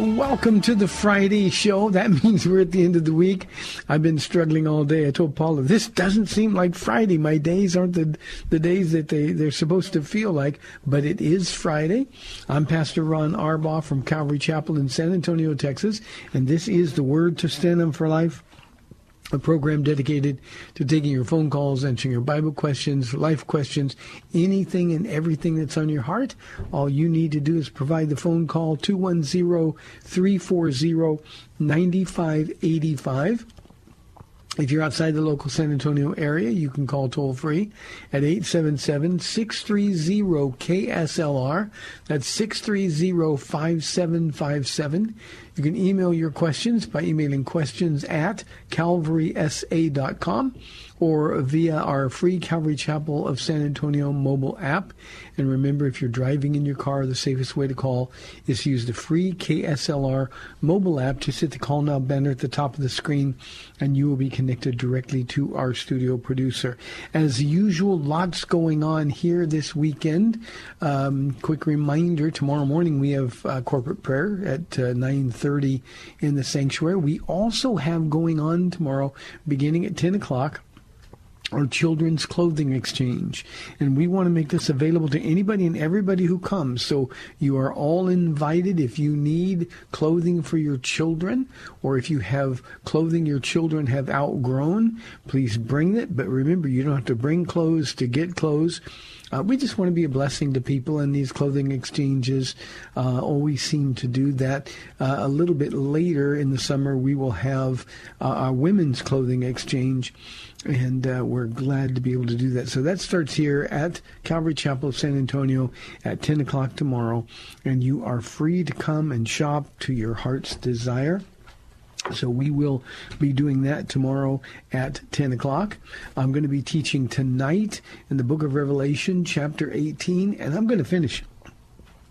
Welcome to the Friday show. That means we're at the end of the week. I've been struggling all day. I told Paula, this doesn't seem like Friday. My days aren't the, the days that they, they're supposed to feel like, but it is Friday. I'm Pastor Ron Arbaugh from Calvary Chapel in San Antonio, Texas, and this is the Word to Stand on for Life a program dedicated to taking your phone calls, answering your Bible questions, life questions, anything and everything that's on your heart. All you need to do is provide the phone call 210-340-9585. If you're outside the local San Antonio area, you can call toll free at 877-630-KSLR. That's 630-5757. You can email your questions by emailing questions at calvarysa.com or via our free Calvary Chapel of San Antonio mobile app. And remember, if you're driving in your car, the safest way to call is to use the free KSLR mobile app. Just hit the call now banner at the top of the screen, and you will be connected directly to our studio producer. As usual, lots going on here this weekend. Um, quick reminder: tomorrow morning we have uh, corporate prayer at uh, 9:30 in the sanctuary. We also have going on tomorrow, beginning at 10 o'clock our children's clothing exchange. And we want to make this available to anybody and everybody who comes. So you are all invited if you need clothing for your children or if you have clothing your children have outgrown, please bring it. But remember, you don't have to bring clothes to get clothes. Uh, we just want to be a blessing to people, and these clothing exchanges uh, always seem to do that. Uh, a little bit later in the summer, we will have uh, our women's clothing exchange and uh, we're glad to be able to do that. So that starts here at Calvary Chapel of San Antonio at 10 o'clock tomorrow, and you are free to come and shop to your heart's desire. So we will be doing that tomorrow at 10 o'clock. I'm going to be teaching tonight in the book of Revelation, chapter 18, and I'm going to finish.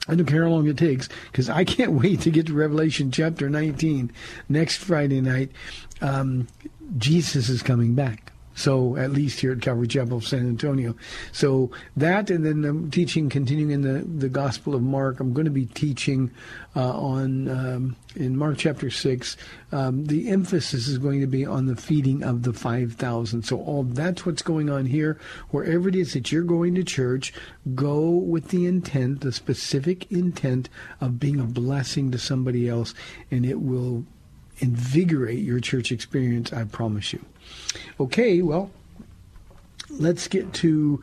I don't care how long it takes because I can't wait to get to Revelation chapter 19 next Friday night. Um, Jesus is coming back. So at least here at Calvary Chapel of San Antonio. So that, and then I'm teaching, continuing in the, the Gospel of Mark. I'm going to be teaching uh, on um, in Mark chapter six. Um, the emphasis is going to be on the feeding of the five thousand. So all that's what's going on here. Wherever it is that you're going to church, go with the intent, the specific intent of being a blessing to somebody else, and it will invigorate your church experience. I promise you. Okay, well, let's get to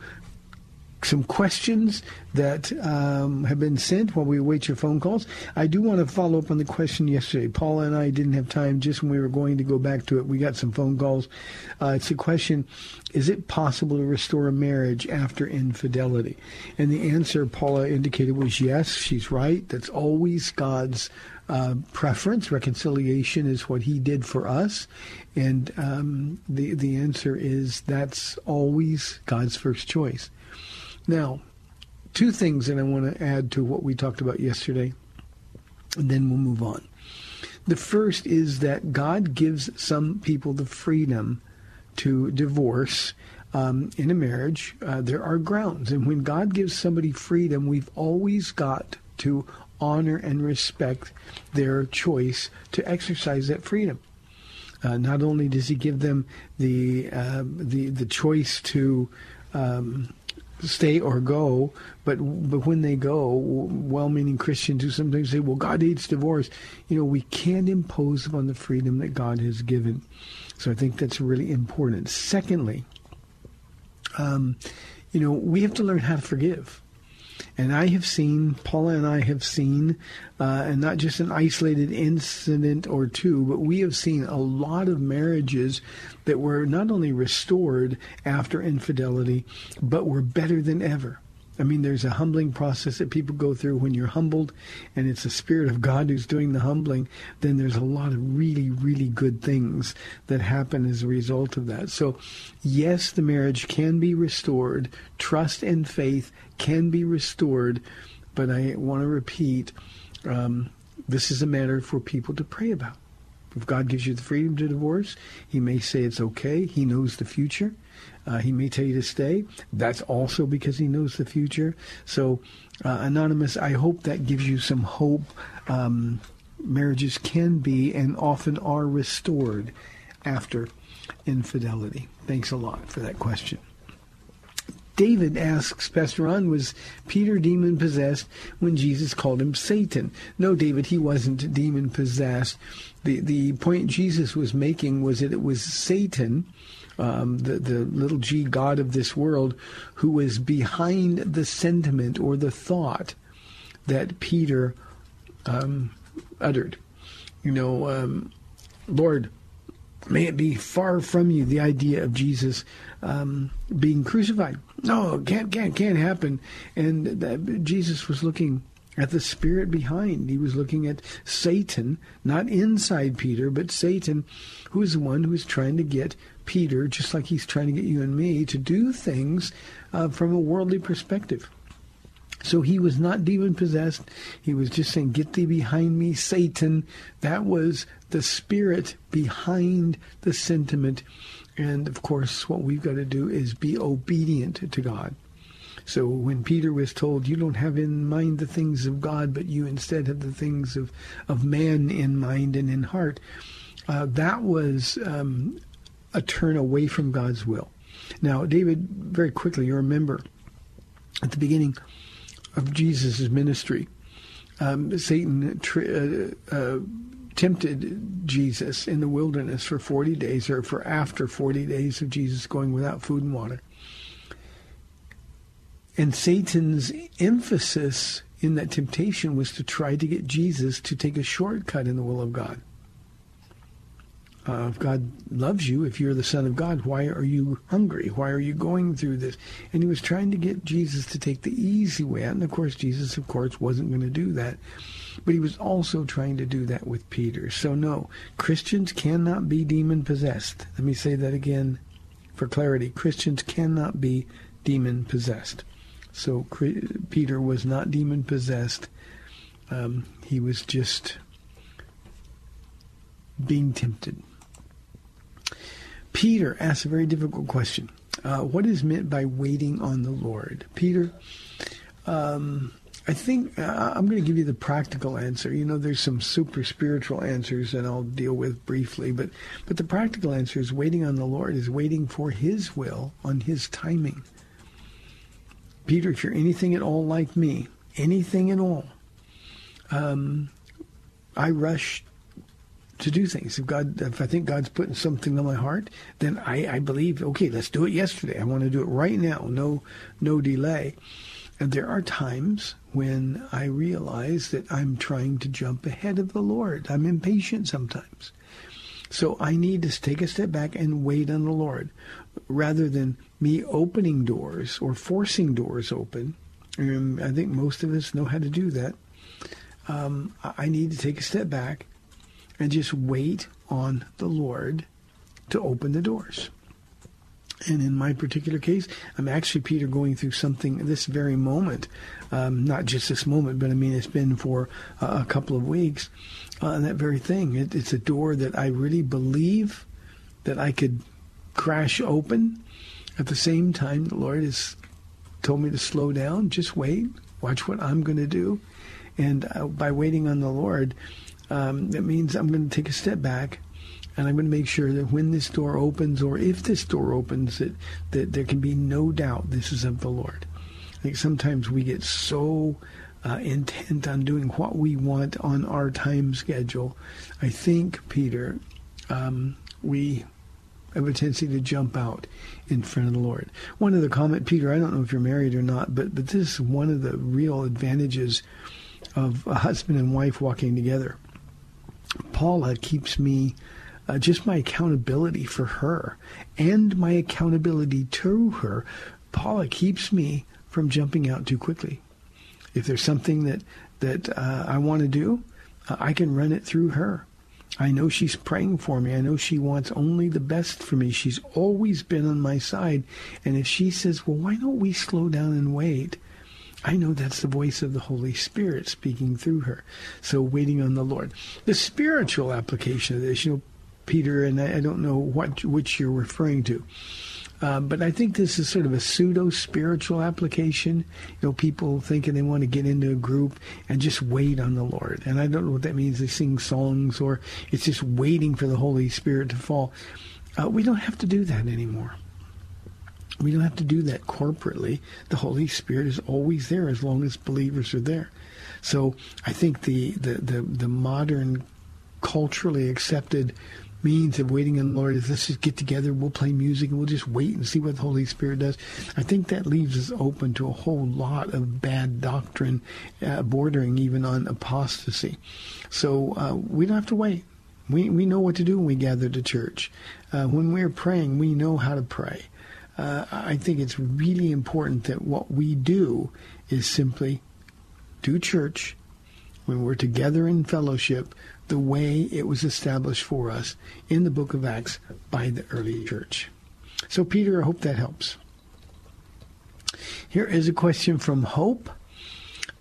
some questions that um, have been sent while we await your phone calls. I do want to follow up on the question yesterday. Paula and I didn't have time just when we were going to go back to it. We got some phone calls. Uh, it's a question Is it possible to restore a marriage after infidelity? And the answer Paula indicated was yes, she's right. That's always God's uh, preference. Reconciliation is what He did for us, and um, the the answer is that's always God's first choice. Now, two things that I want to add to what we talked about yesterday. and then we'll move on. The first is that God gives some people the freedom to divorce um, in a marriage. Uh, there are grounds, and when God gives somebody freedom, we've always got to honor and respect their choice to exercise that freedom. Uh, not only does He give them the uh, the the choice to um, stay or go, but but when they go, well-meaning Christians who sometimes say, "Well, God hates divorce," you know, we can't impose upon the freedom that God has given. So I think that's really important. Secondly, um, you know, we have to learn how to forgive. And I have seen, Paula and I have seen, uh, and not just an isolated incident or two, but we have seen a lot of marriages that were not only restored after infidelity, but were better than ever. I mean, there's a humbling process that people go through when you're humbled, and it's the Spirit of God who's doing the humbling. Then there's a lot of really, really good things that happen as a result of that. So, yes, the marriage can be restored. Trust and faith can be restored. But I want to repeat um, this is a matter for people to pray about. If God gives you the freedom to divorce, He may say it's okay. He knows the future. Uh, he may tell you to stay. That's also because he knows the future. So, uh, Anonymous, I hope that gives you some hope. Um, marriages can be and often are restored after infidelity. Thanks a lot for that question. David asks, Pastor Ron, was Peter demon possessed when Jesus called him Satan? No, David, he wasn't demon possessed. The the point Jesus was making was that it was Satan um, the, the little g god of this world, who was behind the sentiment or the thought that Peter um, uttered. You know, um, Lord, may it be far from you the idea of Jesus um, being crucified. No, can't can't can't happen. And that, Jesus was looking at the spirit behind. He was looking at Satan, not inside Peter, but Satan, who is the one who is trying to get Peter, just like he's trying to get you and me, to do things uh, from a worldly perspective. So he was not demon possessed. He was just saying, Get thee behind me, Satan. That was the spirit behind the sentiment. And of course, what we've got to do is be obedient to God. So when Peter was told, You don't have in mind the things of God, but you instead have the things of, of man in mind and in heart, uh, that was um, a turn away from God's will. Now, David, very quickly, you remember at the beginning of Jesus' ministry, um, Satan uh, uh, tempted Jesus in the wilderness for 40 days, or for after 40 days of Jesus going without food and water. And Satan's emphasis in that temptation was to try to get Jesus to take a shortcut in the will of God. Uh, if God loves you, if you're the Son of God, why are you hungry? Why are you going through this? And he was trying to get Jesus to take the easy way out. And of course, Jesus, of course, wasn't going to do that. But he was also trying to do that with Peter. So, no, Christians cannot be demon possessed. Let me say that again for clarity. Christians cannot be demon possessed. So, Peter was not demon possessed. Um, he was just being tempted. Peter asks a very difficult question. Uh, what is meant by waiting on the Lord? Peter, um, I think uh, I'm going to give you the practical answer. You know, there's some super spiritual answers that I'll deal with briefly, but but the practical answer is waiting on the Lord is waiting for His will on His timing. Peter, if you're anything at all like me, anything at all, um, I rush to do things. If God, if I think God's putting something on my heart, then I, I believe, okay, let's do it yesterday. I want to do it right now. No, no delay. And there are times when I realize that I'm trying to jump ahead of the Lord. I'm impatient sometimes. So I need to take a step back and wait on the Lord rather than me opening doors or forcing doors open. And I think most of us know how to do that. Um, I need to take a step back and just wait on the Lord to open the doors. And in my particular case, I'm actually, Peter, going through something this very moment. Um, not just this moment, but I mean, it's been for uh, a couple of weeks. Uh, that very thing. It, it's a door that I really believe that I could crash open. At the same time, the Lord has told me to slow down, just wait, watch what I'm going to do. And uh, by waiting on the Lord, um, that means I'm going to take a step back and I'm going to make sure that when this door opens, or if this door opens, that, that there can be no doubt this is of the Lord. I think sometimes we get so uh, intent on doing what we want on our time schedule. I think, Peter, um, we have a tendency to jump out in front of the Lord. One other comment, Peter, I don't know if you're married or not, but, but this is one of the real advantages of a husband and wife walking together. Paula keeps me uh, just my accountability for her and my accountability to her. Paula keeps me from jumping out too quickly. If there's something that that uh, I want to do, uh, I can run it through her. I know she's praying for me. I know she wants only the best for me. She's always been on my side. And if she says, well, why don't we slow down and wait? I know that's the voice of the Holy Spirit speaking through her. So waiting on the Lord. The spiritual application of this, you know, Peter, and I, I don't know what which you're referring to. Uh, but I think this is sort of a pseudo spiritual application. You know, people thinking they want to get into a group and just wait on the Lord. And I don't know what that means. They sing songs or it's just waiting for the Holy Spirit to fall. Uh, we don't have to do that anymore. We don't have to do that corporately. The Holy Spirit is always there as long as believers are there. So I think the, the, the, the modern culturally accepted means of waiting on the Lord is let's just get together, we'll play music, and we'll just wait and see what the Holy Spirit does. I think that leaves us open to a whole lot of bad doctrine, uh, bordering even on apostasy. So uh, we don't have to wait. We, we know what to do when we gather to church. Uh, when we're praying, we know how to pray. Uh, I think it's really important that what we do is simply do church when we're together in fellowship the way it was established for us in the book of Acts by the early church. So, Peter, I hope that helps. Here is a question from Hope.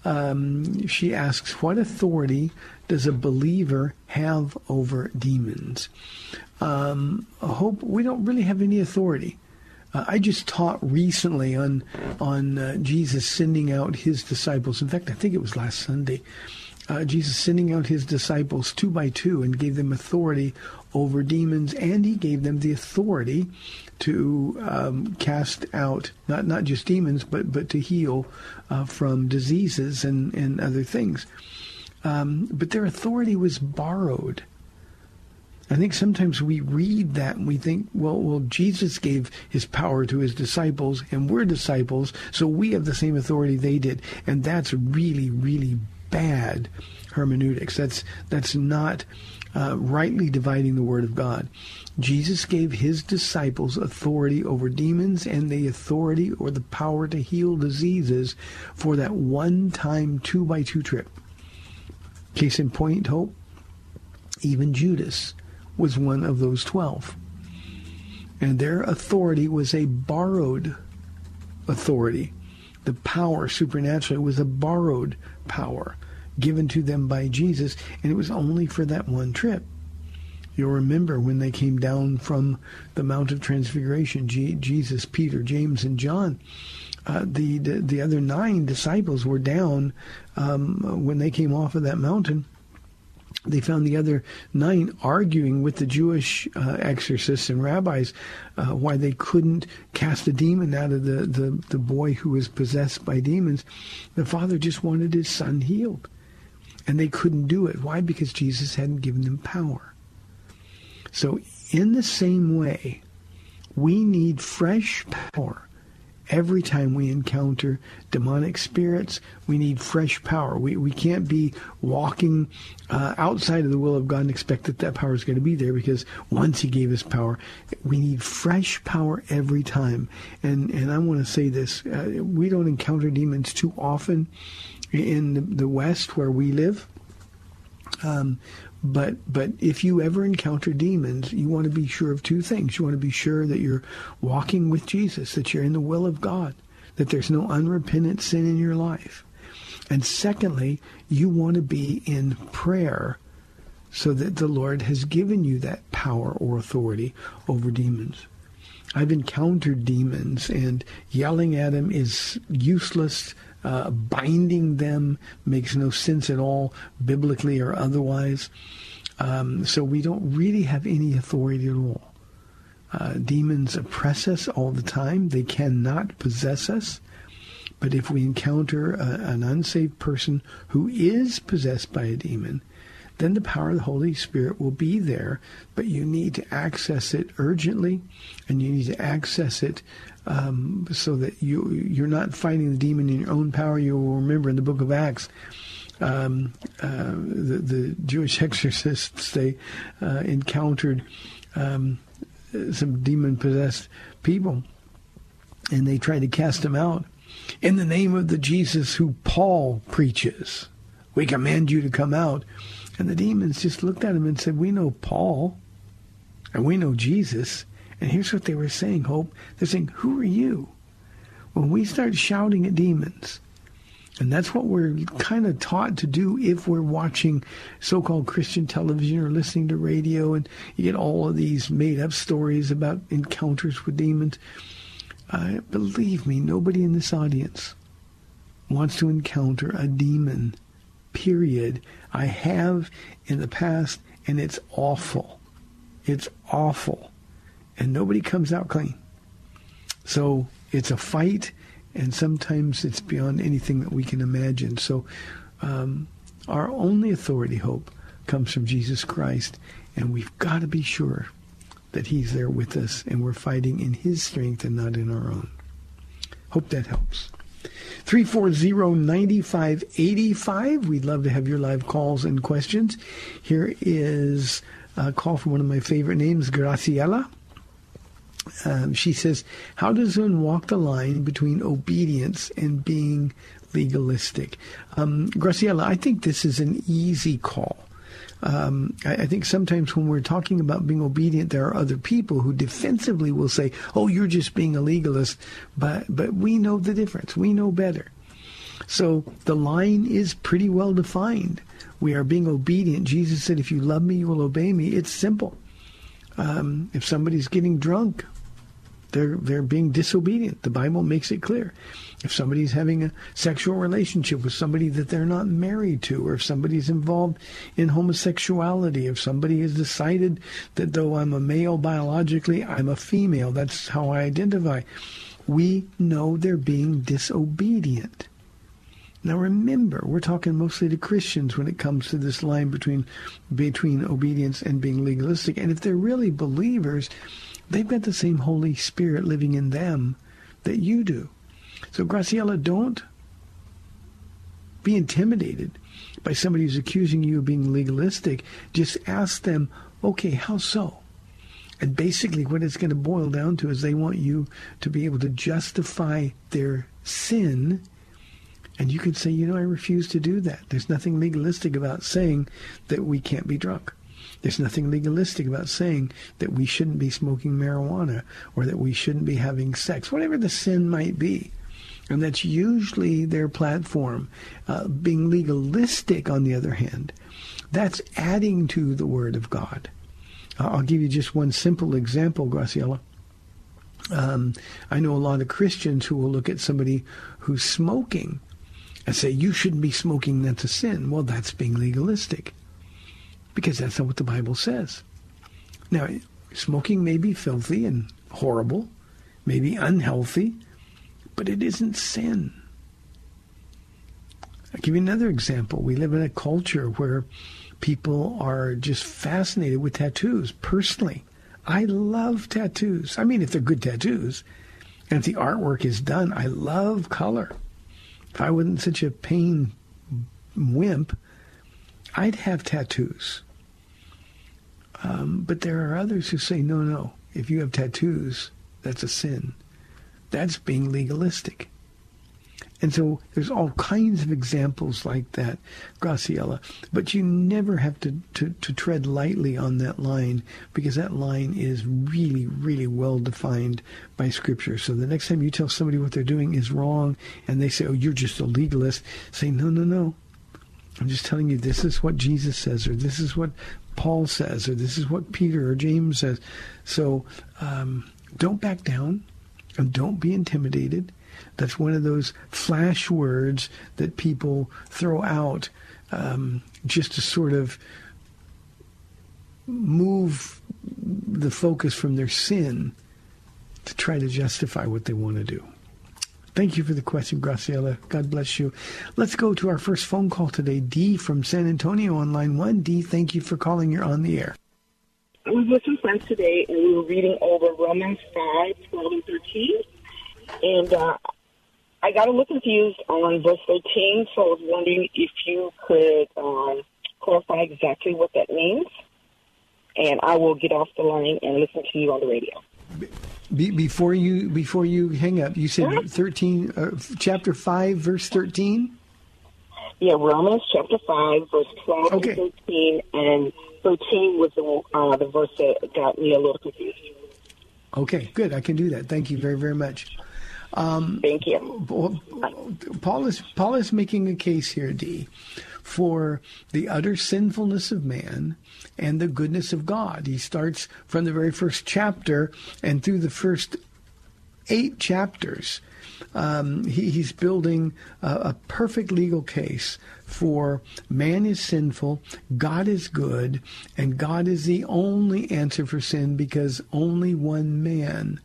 Um, she asks, What authority does a believer have over demons? Um, Hope, we don't really have any authority. Uh, I just taught recently on on uh, Jesus sending out his disciples. In fact, I think it was last Sunday uh, Jesus sending out his disciples two by two and gave them authority over demons, and he gave them the authority to um, cast out not not just demons, but but to heal uh, from diseases and and other things. Um, but their authority was borrowed. I think sometimes we read that and we think, well, well, Jesus gave his power to his disciples, and we're disciples, so we have the same authority they did, and that's really, really bad hermeneutics. That's that's not uh, rightly dividing the word of God. Jesus gave his disciples authority over demons and the authority or the power to heal diseases for that one-time two-by-two trip. Case in point, hope. Even Judas was one of those twelve. And their authority was a borrowed authority. The power supernaturally was a borrowed power given to them by Jesus, and it was only for that one trip. You'll remember when they came down from the Mount of Transfiguration, G- Jesus, Peter, James, and John. Uh, the, the, the other nine disciples were down um, when they came off of that mountain. They found the other nine arguing with the Jewish uh, exorcists and rabbis uh, why they couldn't cast a demon out of the, the, the boy who was possessed by demons. The father just wanted his son healed. And they couldn't do it. Why? Because Jesus hadn't given them power. So, in the same way, we need fresh power every time we encounter demonic spirits. We need fresh power. We, we can't be walking uh, outside of the will of God and expect that that power is going to be there because once He gave us power, we need fresh power every time. And, and I want to say this uh, we don't encounter demons too often in the, the West where we live. Um, but but if you ever encounter demons, you want to be sure of two things. You want to be sure that you're walking with Jesus, that you're in the will of God, that there's no unrepentant sin in your life. And secondly, you want to be in prayer so that the Lord has given you that power or authority over demons. I've encountered demons and yelling at them is useless. Uh, binding them makes no sense at all, biblically or otherwise. Um, so we don't really have any authority at all. Uh, demons oppress us all the time. They cannot possess us. But if we encounter a, an unsaved person who is possessed by a demon, then the power of the Holy Spirit will be there. But you need to access it urgently, and you need to access it um, so that you you're not fighting the demon in your own power. You will remember in the book of Acts. Um, uh, the, the Jewish exorcists they uh, encountered um, some demon possessed people, and they tried to cast them out in the name of the Jesus who Paul preaches. We command you to come out. And the demons just looked at him and said, We know Paul and we know Jesus. And here's what they were saying, Hope. They're saying, Who are you? When we start shouting at demons, and that's what we're kind of taught to do if we're watching so-called Christian television or listening to radio, and you get all of these made-up stories about encounters with demons. Uh, believe me, nobody in this audience wants to encounter a demon. Period. I have in the past, and it's awful. It's awful, and nobody comes out clean. So it's a fight, and sometimes it's beyond anything that we can imagine. So um, our only authority, hope, comes from Jesus Christ, and we've got to be sure that He's there with us, and we're fighting in His strength and not in our own. Hope that helps. 340-9585. We'd love to have your live calls and questions. Here is a call from one of my favorite names, Graciela. Um, she says, how does one walk the line between obedience and being legalistic? Um, Graciela, I think this is an easy call. Um, I, I, think sometimes when we're talking about being obedient, there are other people who defensively will say, "Oh, you're just being a legalist," but but we know the difference. We know better. So the line is pretty well defined. We are being obedient. Jesus said, "If you love me, you will obey me." It's simple. Um, if somebody's getting drunk, they're they're being disobedient. The Bible makes it clear. If somebody's having a sexual relationship with somebody that they're not married to, or if somebody's involved in homosexuality, if somebody has decided that though I'm a male biologically, I'm a female, that's how I identify. We know they're being disobedient. Now remember, we're talking mostly to Christians when it comes to this line between between obedience and being legalistic. And if they're really believers, they've got the same Holy Spirit living in them that you do. So, Graciela, don't be intimidated by somebody who's accusing you of being legalistic. Just ask them, okay, how so? And basically, what it's going to boil down to is they want you to be able to justify their sin. And you can say, you know, I refuse to do that. There's nothing legalistic about saying that we can't be drunk. There's nothing legalistic about saying that we shouldn't be smoking marijuana or that we shouldn't be having sex, whatever the sin might be. And that's usually their platform. Uh, being legalistic, on the other hand, that's adding to the Word of God. Uh, I'll give you just one simple example, Graciela. Um, I know a lot of Christians who will look at somebody who's smoking and say, you shouldn't be smoking, that's a sin. Well, that's being legalistic because that's not what the Bible says. Now, smoking may be filthy and horrible, may be unhealthy, but it isn't sin. I'll give you another example. We live in a culture where people are just fascinated with tattoos. Personally, I love tattoos. I mean, if they're good tattoos, and if the artwork is done, I love color. If I wasn't such a pain wimp, I'd have tattoos. Um, but there are others who say, no, no, if you have tattoos, that's a sin. That's being legalistic. And so there's all kinds of examples like that, Graciela. But you never have to, to, to tread lightly on that line because that line is really, really well defined by Scripture. So the next time you tell somebody what they're doing is wrong and they say, oh, you're just a legalist, say, no, no, no. I'm just telling you this is what Jesus says or this is what Paul says or this is what Peter or James says. So um, don't back down and don't be intimidated. That's one of those flash words that people throw out um, just to sort of move the focus from their sin to try to justify what they want to do. Thank you for the question, Graciela. God bless you. Let's go to our first phone call today. Dee from San Antonio on line one. Dee, thank you for calling. You're on the air. I was with some friends today, and we were reading over Romans 5, 12, and 13. And uh, I got a little confused on verse 13, so I was wondering if you could um, clarify exactly what that means. And I will get off the line and listen to you on the radio. Be, before you before you hang up, you said. 13, uh, chapter 5, verse 13? Yeah, Romans chapter 5, verse 12 Okay. and 13. And 13 was the, uh, the verse that got me a little confused. Okay, good. I can do that. Thank you very, very much. Thank you. Paul Paul is Paul is making a case here, Dee, for the utter sinfulness of man and the goodness of God. He starts from the very first chapter and through the first eight chapters. Um, he, he's building a, a perfect legal case for man is sinful, God is good, and God is the only answer for sin because only one man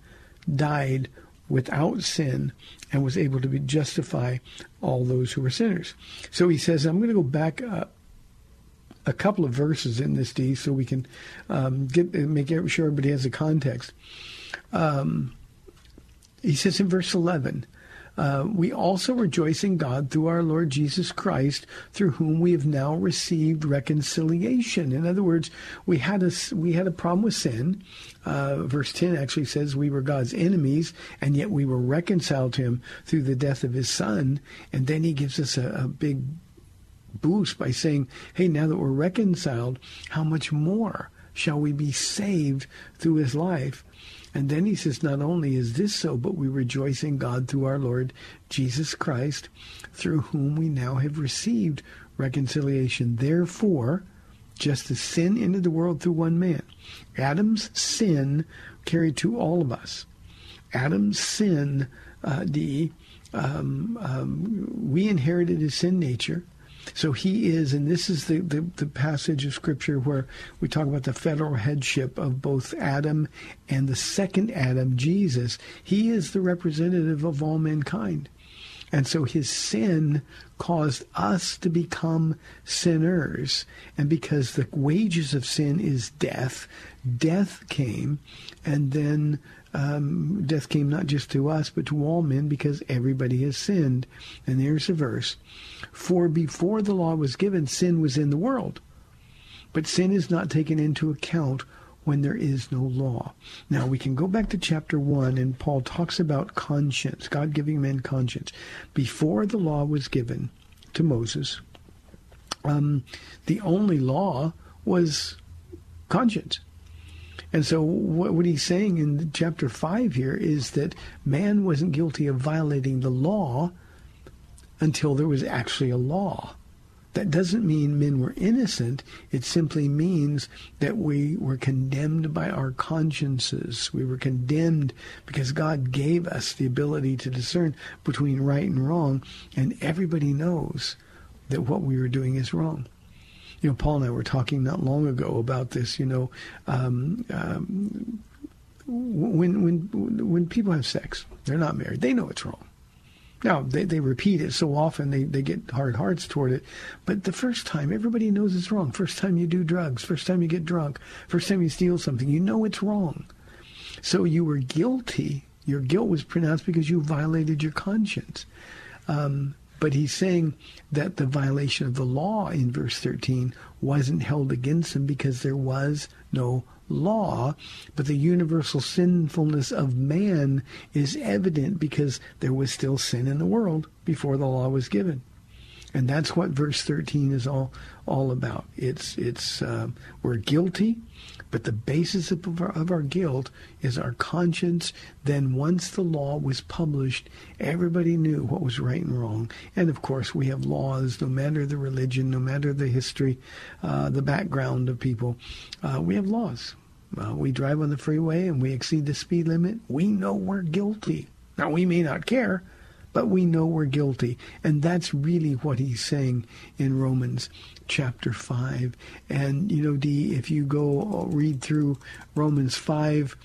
died without sin and was able to justify all those who were sinners. So he says, I'm going to go back up a couple of verses in this Dee so we can um, get make sure everybody has the context. Um, he says in verse 11, uh, we also rejoice in God through our Lord Jesus Christ, through whom we have now received reconciliation. In other words, we had a we had a problem with sin. Uh, verse ten actually says we were God's enemies, and yet we were reconciled to Him through the death of His Son. And then He gives us a, a big boost by saying, "Hey, now that we're reconciled, how much more shall we be saved through His life?" And then he says, not only is this so, but we rejoice in God through our Lord Jesus Christ, through whom we now have received reconciliation. Therefore, just as sin entered the world through one man, Adam's sin carried to all of us. Adam's sin, uh, Dee, um, um, we inherited his sin nature. So he is, and this is the, the, the passage of Scripture where we talk about the federal headship of both Adam and the second Adam, Jesus. He is the representative of all mankind. And so his sin caused us to become sinners. And because the wages of sin is death, death came, and then um, death came not just to us, but to all men because everybody has sinned. And there's a verse. For before the law was given, sin was in the world. But sin is not taken into account when there is no law. Now we can go back to chapter 1 and Paul talks about conscience, God giving men conscience. Before the law was given to Moses, um, the only law was conscience. And so what, what he's saying in chapter 5 here is that man wasn't guilty of violating the law until there was actually a law. That doesn't mean men were innocent. It simply means that we were condemned by our consciences. We were condemned because God gave us the ability to discern between right and wrong, and everybody knows that what we were doing is wrong. You know, Paul and I were talking not long ago about this. You know, um, um, when when when people have sex, they're not married. They know it's wrong. Now, they, they repeat it so often, they, they get hard hearts toward it. But the first time, everybody knows it's wrong. First time you do drugs, first time you get drunk, first time you steal something, you know it's wrong. So you were guilty. Your guilt was pronounced because you violated your conscience. Um, But he's saying that the violation of the law in verse 13 wasn't held against him because there was no law, but the universal sinfulness of man is evident because there was still sin in the world before the law was given. And that's what verse 13 is all all about. It's it's uh, we're guilty, but the basis of our, of our guilt is our conscience. Then once the law was published, everybody knew what was right and wrong. And of course, we have laws, no matter the religion, no matter the history, uh, the background of people. Uh, we have laws. Uh, we drive on the freeway and we exceed the speed limit. We know we're guilty. Now we may not care, but we know we're guilty. And that's really what he's saying in Romans chapter 5. And, you know, Dee, if you go read through Romans 5,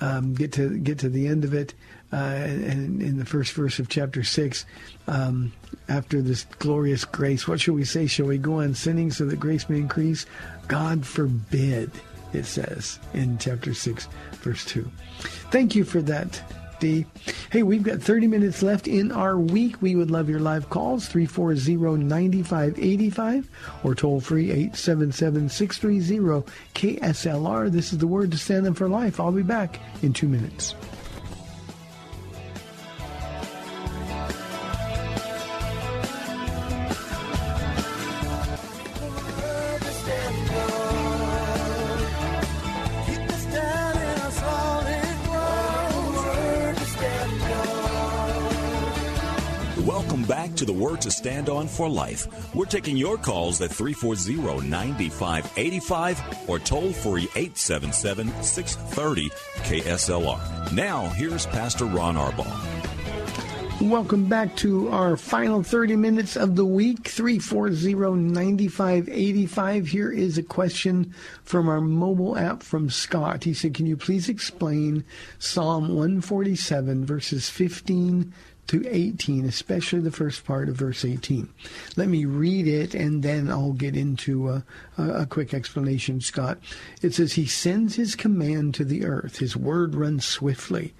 um, get to get to the end of it, uh, and in the first verse of chapter 6, um, after this glorious grace, what shall we say? Shall we go on sinning so that grace may increase? God forbid, it says in chapter 6, verse 2. Thank you for that Hey, we've got 30 minutes left in our week. We would love your live calls, 340-9585 or toll free 877-630-KSLR. This is the word to stand up for life. I'll be back in two minutes. Stand On for Life. We're taking your calls at 340 9585 or toll free 877 630 KSLR. Now, here's Pastor Ron Arbaugh. Welcome back to our final 30 minutes of the week, 340-9585. Here is a question from our mobile app from Scott. He said, can you please explain Psalm 147 verses 15 to 18, especially the first part of verse 18. Let me read it and then I'll get into a, a, quick explanation, Scott. It says, He sends His command to the earth. His word runs swiftly.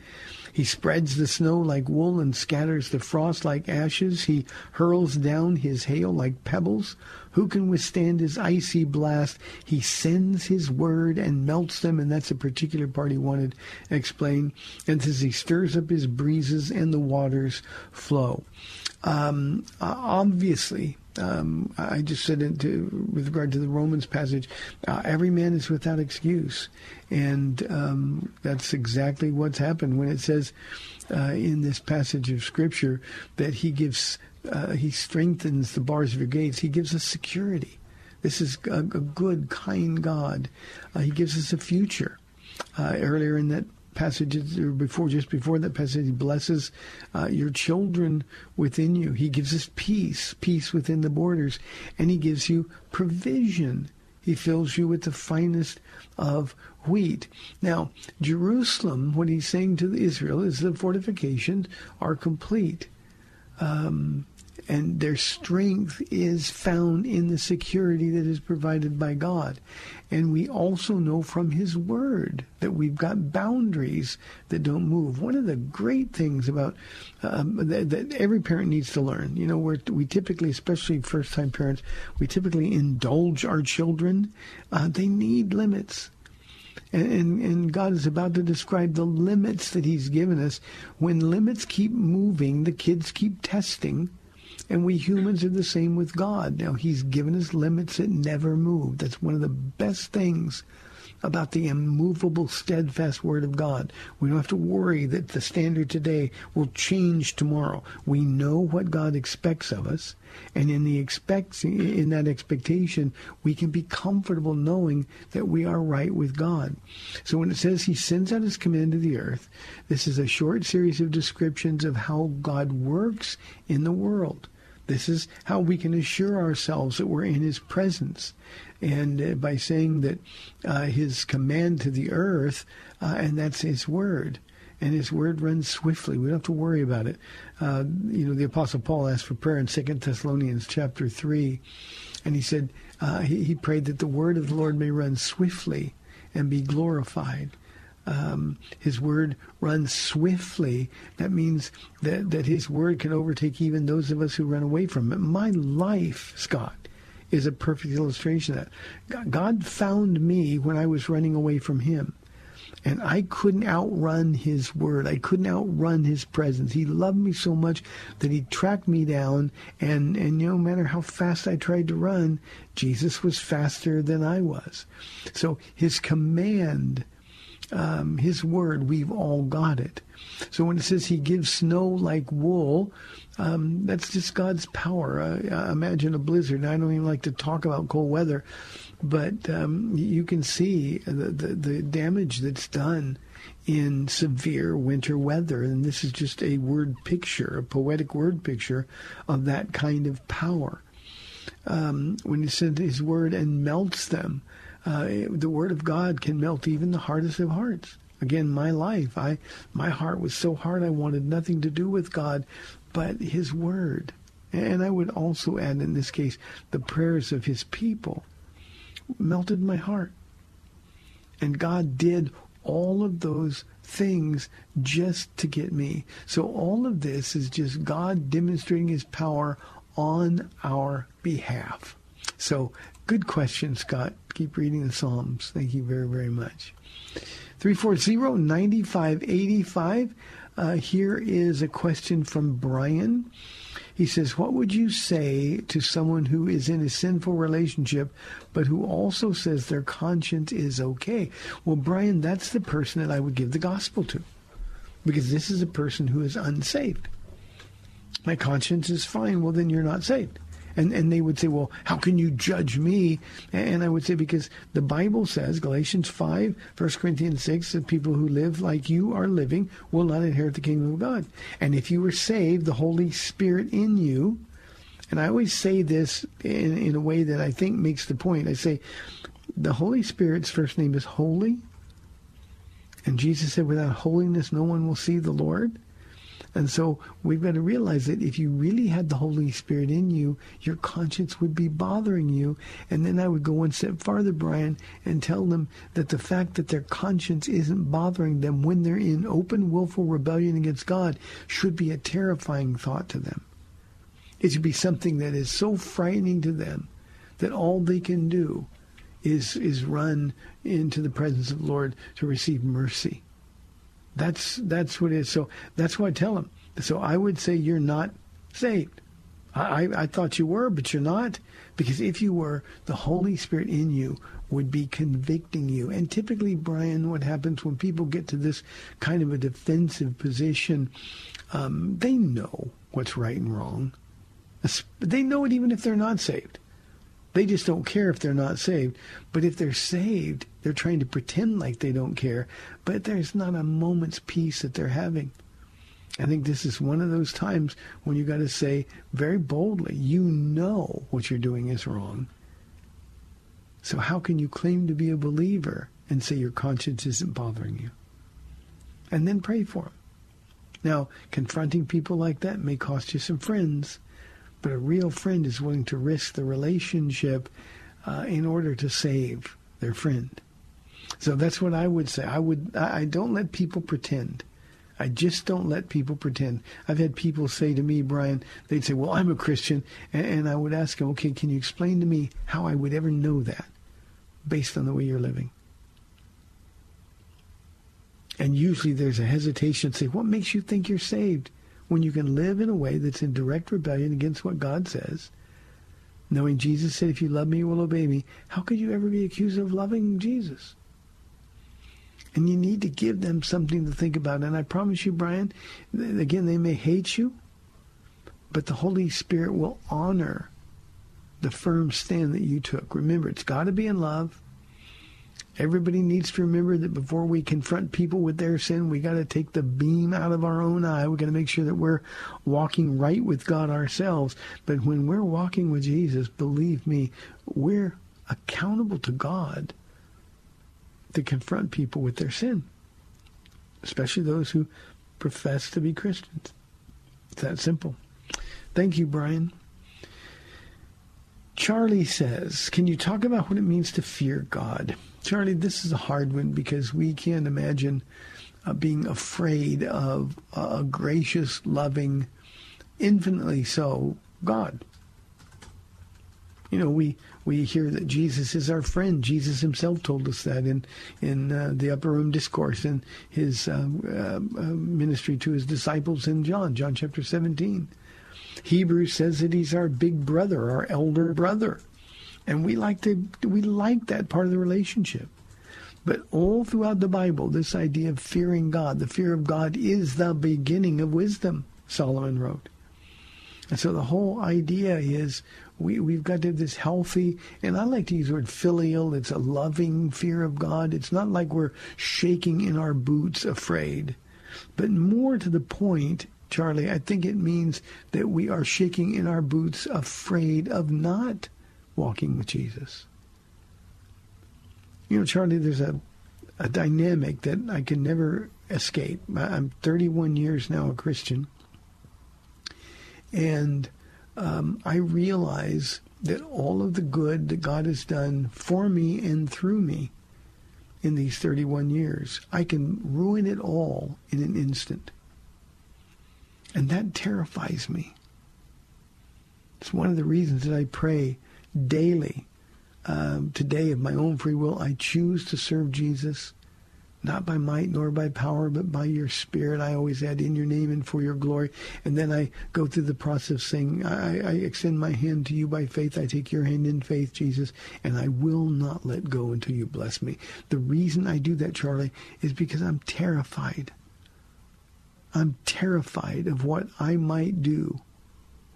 He spreads the snow like wool and scatters the frost like ashes. He hurls down his hail like pebbles. Who can withstand his icy blast? He sends his word and melts them, and that's a particular part he wanted explained. And says he stirs up his breezes and the waters flow. Um, obviously, um, I just said it to, with regard to the Romans passage, uh, every man is without excuse. And um, that's exactly what's happened when it says uh, in this passage of Scripture that he gives, uh, he strengthens the bars of your gates. He gives us security. This is a, a good, kind God. Uh, he gives us a future. Uh, earlier in that passage, or before, just before that passage, he blesses uh, your children within you. He gives us peace, peace within the borders, and he gives you provision. He fills you with the finest of wheat. Now, Jerusalem, what he's saying to Israel is the fortifications are complete. Um, and their strength is found in the security that is provided by God. And we also know from His Word that we've got boundaries that don't move. One of the great things about um, that, that every parent needs to learn, you know, we're, we typically, especially first-time parents, we typically indulge our children. Uh, they need limits. And, and, God is about to describe the limits that He's given us. When limits keep moving, the kids keep testing. And we humans are the same with God. Now, He's given us limits that never move. That's one of the best things about the immovable, steadfast Word of God. We don't have to worry that the standard today will change tomorrow. We know what God expects of us, and in the expect in that expectation, we can be comfortable knowing that we are right with God. So when it says He sends out His command to the earth, this is a short series of descriptions of how God works in the world. This is how we can assure ourselves that we're in His presence. And uh, by saying that uh, His command to the earth, uh, and that's His word. And His word runs swiftly. We don't have to worry about it. Uh, you know, the Apostle Paul asked for prayer in Second Thessalonians chapter 3. And he said, uh, he, he prayed that the word of the Lord may run swiftly and be glorified. Um, his word runs swiftly. That means that, that his word can overtake even those of us who run away from it. My life, Scott, is a perfect illustration of that. God found me when I was running away from him. And I couldn't outrun his word. I couldn't outrun his presence. He loved me so much that he tracked me down. And, and no matter how fast I tried to run, Jesus was faster than I was. So his command, um, his word, we've all got it. So when it says he gives snow like wool, um, that's just God's power. Uh, imagine a blizzard. I don't even like to talk about cold weather, but um, you can see the, the, the damage that's done in severe winter weather. And this is just a word picture, a poetic word picture of that kind of power. Um, when he sends his word and melts them, uh, the word of God can melt even the hardest of hearts. Again, my life, I my heart was so hard I wanted nothing to do with God, but His word, and I would also add in this case the prayers of His people melted my heart. And God did all of those things just to get me. So all of this is just God demonstrating his power on our behalf. So good question, Scott. Keep reading the Psalms. Thank you very, very much. 340-9585. Uh, here is a question from Brian. He says, What would you say to someone who is in a sinful relationship, but who also says their conscience is okay? Well, Brian, that's the person that I would give the gospel to, because this is a person who is unsaved. My conscience is fine. Well, then you're not saved. And, and they would say, well, how can you judge me? And I would say, because the Bible says, Galatians 5, 1 Corinthians 6, that people who live like you are living will not inherit the kingdom of God. And if you were saved, the Holy Spirit in you, and I always say this in, in a way that I think makes the point. I say, the Holy Spirit's first name is holy. And Jesus said, without holiness, no one will see the Lord. And so we've got to realize that if you really had the Holy Spirit in you, your conscience would be bothering you. And then I would go one step farther, Brian, and tell them that the fact that their conscience isn't bothering them when they're in open, willful rebellion against God should be a terrifying thought to them. It should be something that is so frightening to them that all they can do is is run into the presence of the Lord to receive mercy. That's that's what it is. So that's why I tell them. So I would say you're not saved. I, I, I thought you were, but you're not. Because if you were, the Holy Spirit in you would be convicting you. And typically, Brian, what happens when people get to this kind of a defensive position, um, they know what's right and wrong. They know it even if they're not saved. They just don't care if they're not saved. But if they're saved, they're trying to pretend like they don't care. But there's not a moment's peace that they're having. I think this is one of those times when you got to say very boldly, you know what you're doing is wrong. So how can you claim to be a believer and say your conscience isn't bothering you? And then pray for them. Now, confronting people like that may cost you some friends, but a real friend is willing to risk the relationship uh, in order to save their friend. So that's what I would say. I would. I don't let people pretend. I just don't let people pretend. I've had people say to me, Brian, they'd say, "Well, I'm a Christian," and, and I would ask them, "Okay, can you explain to me how I would ever know that, based on the way you're living?" And usually there's a hesitation say, "What makes you think you're saved?" When you can live in a way that's in direct rebellion against what God says, knowing Jesus said, if you love me, you will obey me, how could you ever be accused of loving Jesus? And you need to give them something to think about. And I promise you, Brian, again, they may hate you, but the Holy Spirit will honor the firm stand that you took. Remember, it's got to be in love. Everybody needs to remember that before we confront people with their sin, we got to take the beam out of our own eye. We got to make sure that we're walking right with God ourselves. But when we're walking with Jesus, believe me, we're accountable to God to confront people with their sin, especially those who profess to be Christians. It's that simple. Thank you, Brian. Charlie says, Can you talk about what it means to fear God? Charlie, this is a hard one because we can't imagine uh, being afraid of a gracious, loving, infinitely so God. You know, we we hear that Jesus is our friend. Jesus himself told us that in in uh, the upper room discourse in his uh, uh, ministry to his disciples in John, John chapter 17. Hebrews says that he's our big brother, our elder brother. And we like to we like that part of the relationship. But all throughout the Bible, this idea of fearing God, the fear of God is the beginning of wisdom, Solomon wrote. And so the whole idea is we, we've got to have this healthy, and I like to use the word filial. It's a loving fear of God. It's not like we're shaking in our boots afraid. But more to the point, Charlie, I think it means that we are shaking in our boots afraid of not walking with Jesus. You know, Charlie, there's a, a dynamic that I can never escape. I'm 31 years now a Christian. And um, I realize that all of the good that God has done for me and through me in these 31 years, I can ruin it all in an instant. And that terrifies me. It's one of the reasons that I pray daily. Um, today, of my own free will, I choose to serve Jesus not by might nor by power, but by your spirit. I always add in your name and for your glory. And then I go through the process saying, I, I extend my hand to you by faith. I take your hand in faith, Jesus, and I will not let go until you bless me. The reason I do that, Charlie, is because I'm terrified. I'm terrified of what I might do,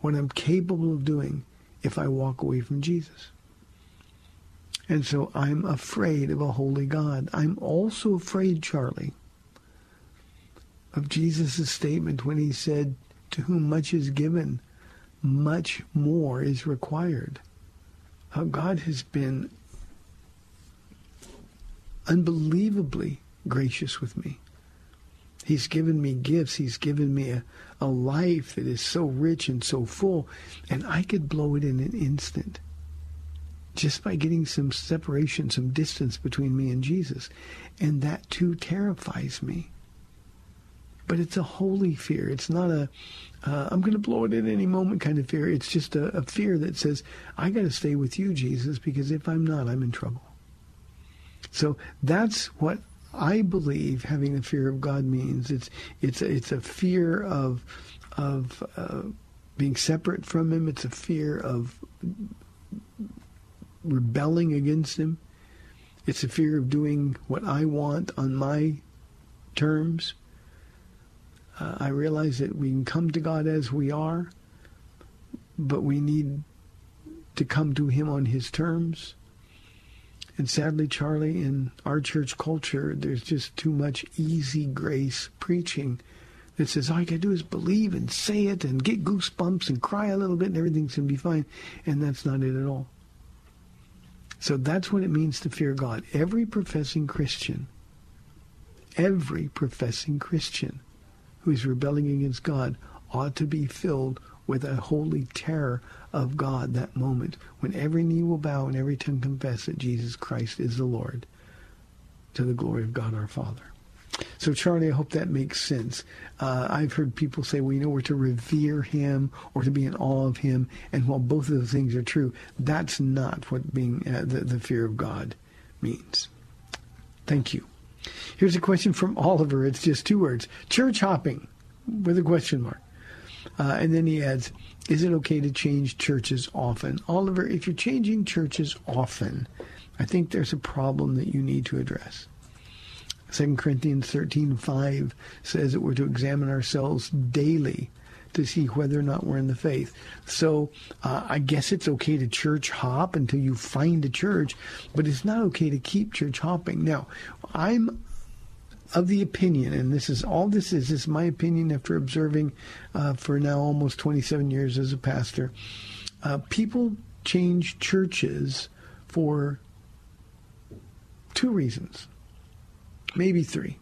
what I'm capable of doing if I walk away from Jesus. And so I'm afraid of a holy God. I'm also afraid, Charlie, of Jesus' statement when he said, to whom much is given, much more is required. How God has been unbelievably gracious with me. He's given me gifts. He's given me a, a life that is so rich and so full, and I could blow it in an instant just by getting some separation, some distance between me and Jesus. And that too terrifies me. But it's a holy fear. It's not a uh, I'm going to blow it at any moment kind of fear. It's just a, a fear that says, I got to stay with you, Jesus, because if I'm not, I'm in trouble. So that's what I believe having the fear of God means. It's it's it's a fear of of uh, being separate from Him. It's a fear of rebelling against him. It's a fear of doing what I want on my terms. Uh, I realize that we can come to God as we are, but we need to come to him on his terms. And sadly, Charlie, in our church culture, there's just too much easy grace preaching that says all you gotta do is believe and say it and get goosebumps and cry a little bit and everything's gonna be fine. And that's not it at all. So that's what it means to fear God. Every professing Christian, every professing Christian who is rebelling against God ought to be filled with a holy terror of God that moment when every knee will bow and every tongue confess that Jesus Christ is the Lord to the glory of God our Father. So, Charlie, I hope that makes sense. Uh, I've heard people say, well, you know, we're to revere him or to be in awe of him. And while both of those things are true, that's not what being uh, the, the fear of God means. Thank you. Here's a question from Oliver. It's just two words church hopping with a question mark. Uh, and then he adds, is it okay to change churches often? Oliver, if you're changing churches often, I think there's a problem that you need to address. 2 Corinthians 13:5 says that we're to examine ourselves daily to see whether or not we're in the faith. So uh, I guess it's okay to church hop until you find a church, but it's not okay to keep church hopping. Now, I'm of the opinion, and this is all this is, this is my opinion after observing uh, for now almost 27 years as a pastor. Uh, people change churches for two reasons maybe three.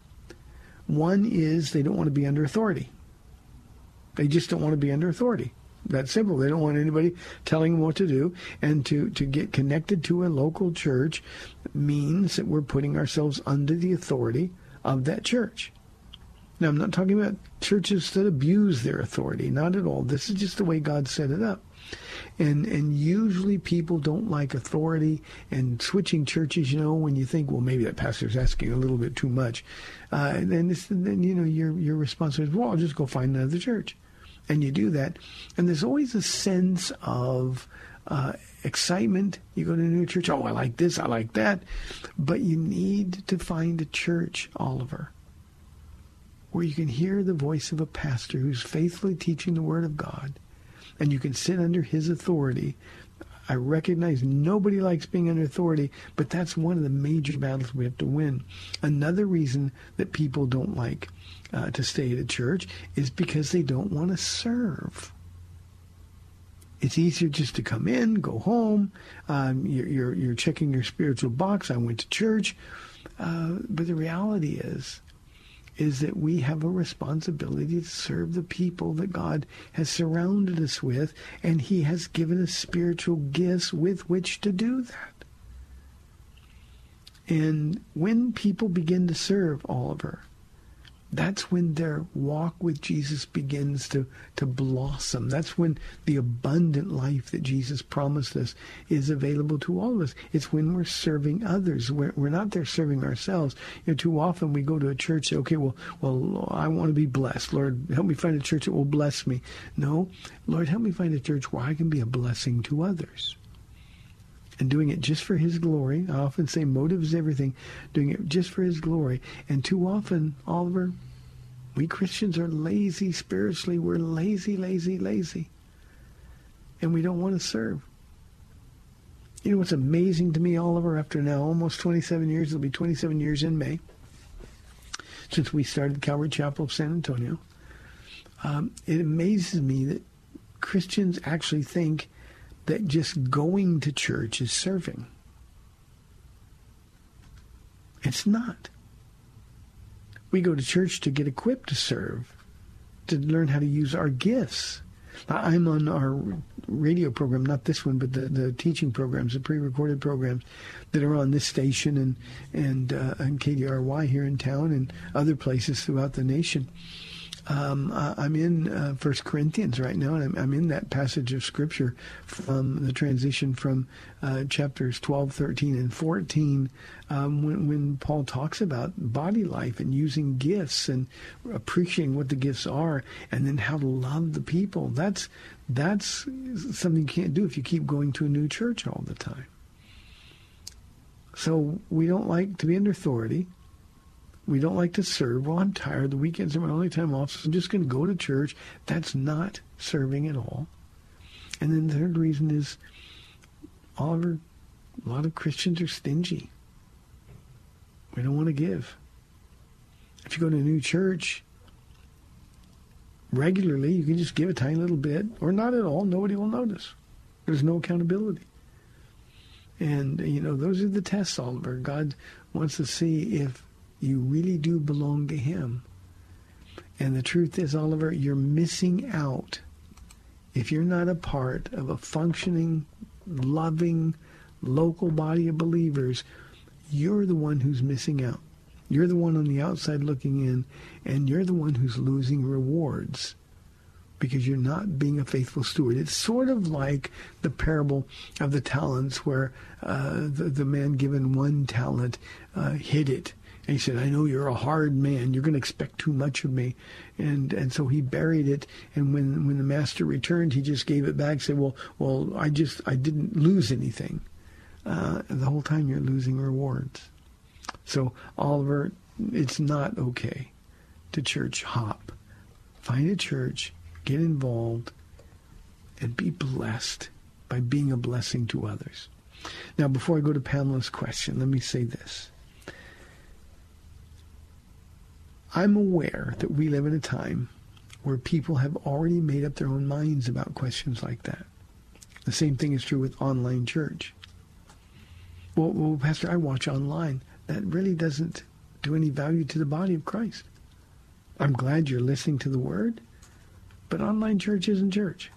One is they don't want to be under authority. They just don't want to be under authority. that simple. They don't want anybody telling them what to do. And to, to get connected to a local church means that we're putting ourselves under the authority of that church. Now, I'm not talking about churches that abuse their authority. Not at all. This is just the way God set it up. And and usually people don't like authority and switching churches. You know, when you think, well, maybe that pastor's asking a little bit too much, uh, then this, then you know your your response is, well, I'll just go find another church, and you do that, and there's always a sense of uh, excitement. You go to a new church. Oh, I like this. I like that, but you need to find a church, Oliver, where you can hear the voice of a pastor who's faithfully teaching the Word of God and you can sit under his authority. I recognize nobody likes being under authority, but that's one of the major battles we have to win. Another reason that people don't like uh, to stay at a church is because they don't want to serve. It's easier just to come in, go home. Um, you're, you're, you're checking your spiritual box. I went to church. Uh, but the reality is, is that we have a responsibility to serve the people that God has surrounded us with, and He has given us spiritual gifts with which to do that. And when people begin to serve Oliver, that's when their walk with Jesus begins to, to blossom. That's when the abundant life that Jesus promised us is available to all of us. It's when we're serving others. We're, we're not there serving ourselves. You know, too often we go to a church, say, okay, well, well, I want to be blessed. Lord, help me find a church that will bless me. No, Lord, help me find a church where I can be a blessing to others and doing it just for his glory. I often say motive is everything, doing it just for his glory. And too often, Oliver, we Christians are lazy spiritually. We're lazy, lazy, lazy. And we don't want to serve. You know what's amazing to me, Oliver, after now almost 27 years, it'll be 27 years in May, since we started Calvary Chapel of San Antonio. Um, it amazes me that Christians actually think that just going to church is serving. It's not. We go to church to get equipped to serve, to learn how to use our gifts. I'm on our radio program, not this one, but the, the teaching programs, the pre-recorded programs that are on this station and and, uh, and KDRY here in town and other places throughout the nation. Um, I'm in uh, First Corinthians right now, and I'm, I'm, in that passage of Scripture from the transition from uh, chapters 12, 13, and 14, um, when, when Paul talks about body life and using gifts and appreciating what the gifts are, and then how to love the people. That's that's something you can't do if you keep going to a new church all the time. So we don't like to be under authority. We don't like to serve. Well, I'm tired. The weekends are my only time off, so I'm just going to go to church. That's not serving at all. And then the third reason is, Oliver, a lot of Christians are stingy. We don't want to give. If you go to a new church regularly, you can just give a tiny little bit, or not at all. Nobody will notice. There's no accountability. And, you know, those are the tests, Oliver. God wants to see if you really do belong to Him. And the truth is, Oliver, you're missing out if you're not a part of a functioning, loving, local body of believers. You're the one who's missing out. You're the one on the outside looking in, and you're the one who's losing rewards because you're not being a faithful steward. It's sort of like the parable of the talents where uh, the, the man given one talent uh, hid it and he said, I know you're a hard man. You're going to expect too much of me. And and so he buried it. And when, when the master returned, he just gave it back, said, well, well, I just, I didn't lose anything. Uh, the whole time you're losing rewards. So, Oliver, it's not okay to church hop. Find a church, get involved, and be blessed by being a blessing to others. Now, before I go to Pamela's question, let me say this. I'm aware that we live in a time where people have already made up their own minds about questions like that. The same thing is true with online church. Well, well, Pastor, I watch online. That really doesn't do any value to the body of Christ. I'm glad you're listening to the word, but online church isn't church.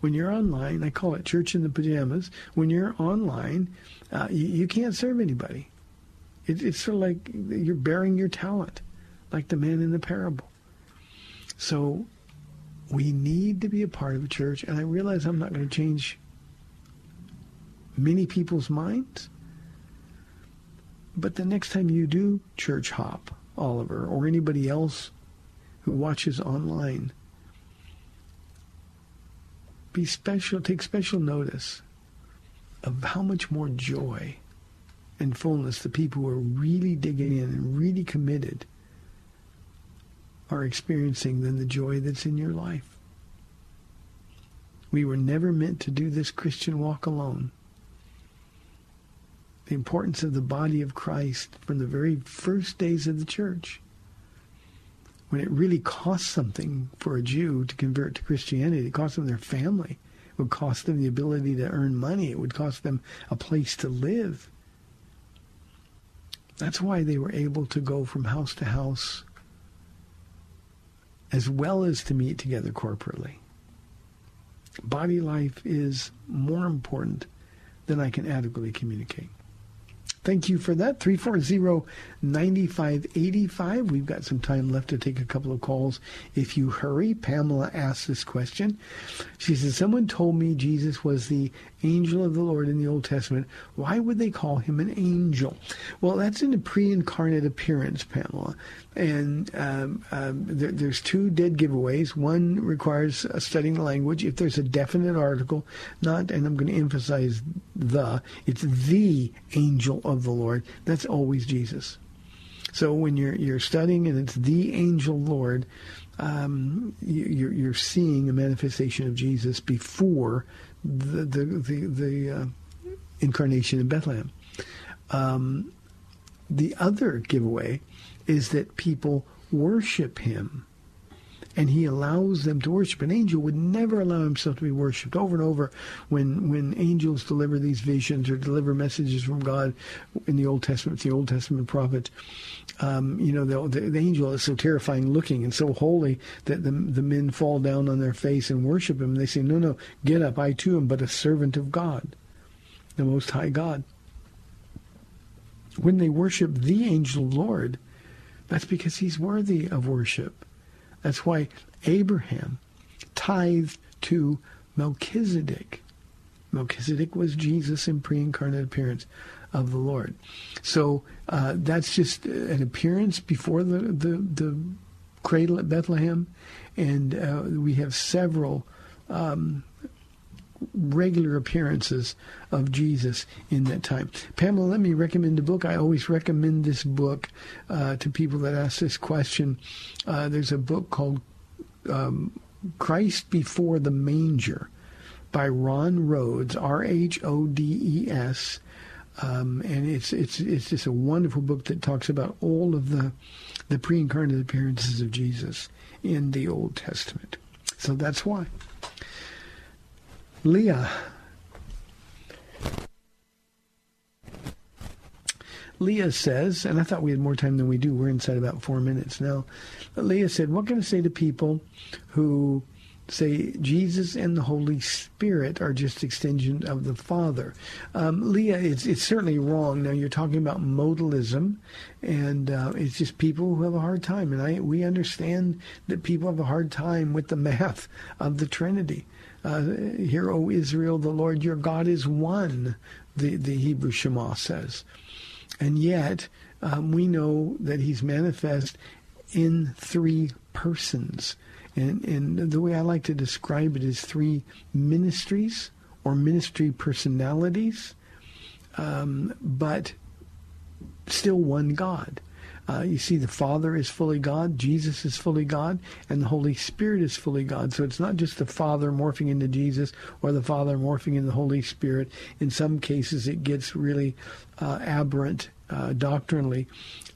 When you're online, I call it church in the pajamas. When you're online, uh, you, you can't serve anybody. It, it's sort of like you're bearing your talent, like the man in the parable. So we need to be a part of a church, and I realize I'm not going to change many people's minds. But the next time you do church hop, Oliver, or anybody else who watches online, be special, take special notice of how much more joy and fullness the people who are really digging in and really committed are experiencing than the joy that's in your life. We were never meant to do this Christian walk alone. The importance of the body of Christ from the very first days of the church, when it really cost something for a Jew to convert to Christianity, it cost them their family. It would cost them the ability to earn money. It would cost them a place to live. That's why they were able to go from house to house as well as to meet together corporately. Body life is more important than I can adequately communicate. Thank you for that. 340-9585. We've got some time left to take a couple of calls. If you hurry, Pamela asked this question. She says, someone told me Jesus was the angel of the Lord in the Old Testament. Why would they call him an angel? Well, that's in a pre-incarnate appearance, Pamela. And um, um, there, there's two dead giveaways. One requires studying the language. If there's a definite article, not, and I'm going to emphasize the, it's the angel of the Lord. That's always Jesus. So when you're you're studying and it's the angel Lord, um, you, are you're seeing a manifestation of Jesus before the the the, the uh, incarnation in Bethlehem. Um, the other giveaway is that people worship him and he allows them to worship. An angel would never allow himself to be worshipped. Over and over, when when angels deliver these visions or deliver messages from God in the Old Testament, the Old Testament prophets, um, you know, the, the, the, angel is so terrifying looking and so holy that the the men fall down on their face and worship him. They say, "No, no, get up! I too am but a servant of God, the Most High God." When they worship the angel Lord, that's because he's worthy of worship. That's why Abraham tithed to Melchizedek. Melchizedek was Jesus in pre-incarnate appearance of the Lord. So uh, that's just an appearance before the, the, the cradle at Bethlehem. And uh, we have several um, regular appearances of Jesus in that time. Pamela, let me recommend a book. I always recommend this book uh, to people that ask this question. Uh, there's a book called um, Christ Before the Manger by Ron Rhodes, R H O D E S. Um, and it's it's it's just a wonderful book that talks about all of the the pre-incarnate appearances of Jesus in the Old Testament. So that's why. Leah. Leah says, and I thought we had more time than we do. We're inside about four minutes now. Leah said, What can I say to people who say Jesus and the Holy Spirit are just extension of the Father. Um, Leah, it's, it's certainly wrong. Now you're talking about modalism, and uh, it's just people who have a hard time. And I we understand that people have a hard time with the math of the Trinity. Uh, Hear, O Israel, the Lord your God is one, the, the Hebrew Shema says. And yet, um, we know that he's manifest in three persons. And, and the way I like to describe it is three ministries or ministry personalities, um, but still one God. Uh, you see, the Father is fully God, Jesus is fully God, and the Holy Spirit is fully God. So it's not just the Father morphing into Jesus or the Father morphing into the Holy Spirit. In some cases, it gets really uh, aberrant uh, doctrinally.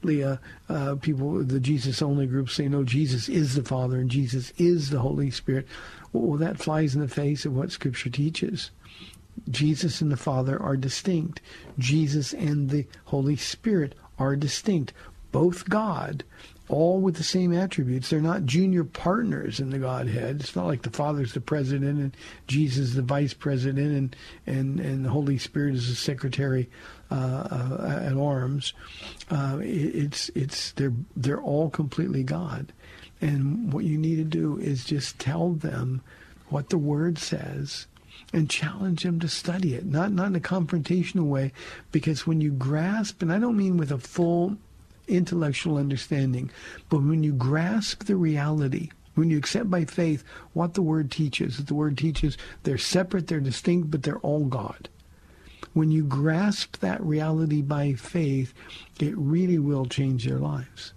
Leah, uh, people, the Jesus only group say, no, Jesus is the Father and Jesus is the Holy Spirit. Well, that flies in the face of what Scripture teaches. Jesus and the Father are distinct. Jesus and the Holy Spirit are distinct both God all with the same attributes. They're not junior partners in the Godhead. It's not like the Father's the president and Jesus the vice president and and and the Holy Spirit is the secretary uh, uh, at arms. Uh, it, it's it's they're they're all completely God, and what you need to do is just tell them what the Word says and challenge them to study it, not not in a confrontational way, because when you grasp, and I don't mean with a full intellectual understanding, but when you grasp the reality, when you accept by faith what the Word teaches, that the Word teaches they're separate, they're distinct, but they're all God. When you grasp that reality by faith, it really will change their lives.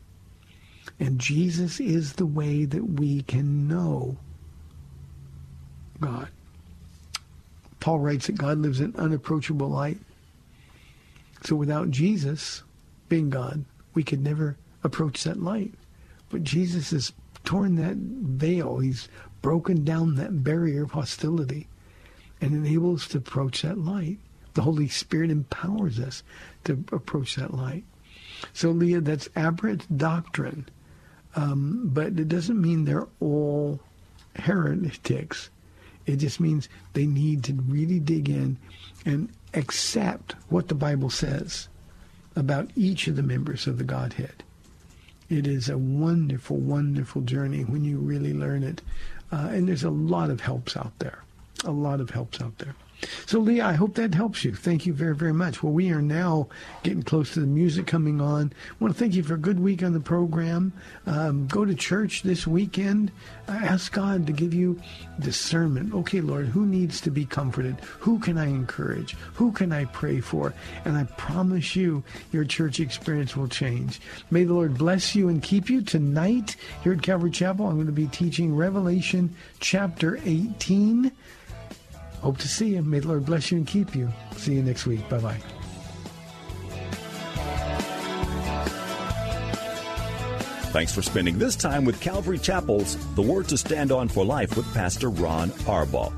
And Jesus is the way that we can know God. Paul writes that God lives in unapproachable light. So without Jesus being God, we could never approach that light. But Jesus has torn that veil. He's broken down that barrier of hostility and enables us to approach that light. The Holy Spirit empowers us to approach that light. So, Leah, that's aberrant doctrine. Um, but it doesn't mean they're all heretics. It just means they need to really dig in and accept what the Bible says about each of the members of the Godhead. It is a wonderful, wonderful journey when you really learn it. Uh, and there's a lot of helps out there. A lot of helps out there. So, Leah, I hope that helps you. Thank you very, very much. Well, we are now getting close to the music coming on. I want to thank you for a good week on the program. Um, go to church this weekend. Ask God to give you discernment. Okay, Lord, who needs to be comforted? Who can I encourage? Who can I pray for? And I promise you, your church experience will change. May the Lord bless you and keep you. Tonight, here at Calvary Chapel, I'm going to be teaching Revelation chapter 18. Hope to see you. May the Lord bless you and keep you. See you next week. Bye bye. Thanks for spending this time with Calvary Chapel's The Word to Stand On for Life with Pastor Ron Arbaugh.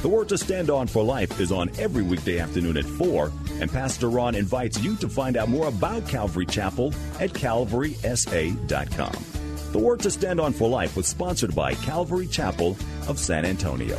The Word to Stand On for Life is on every weekday afternoon at 4, and Pastor Ron invites you to find out more about Calvary Chapel at calvarysa.com. The Word to Stand On for Life was sponsored by Calvary Chapel of San Antonio.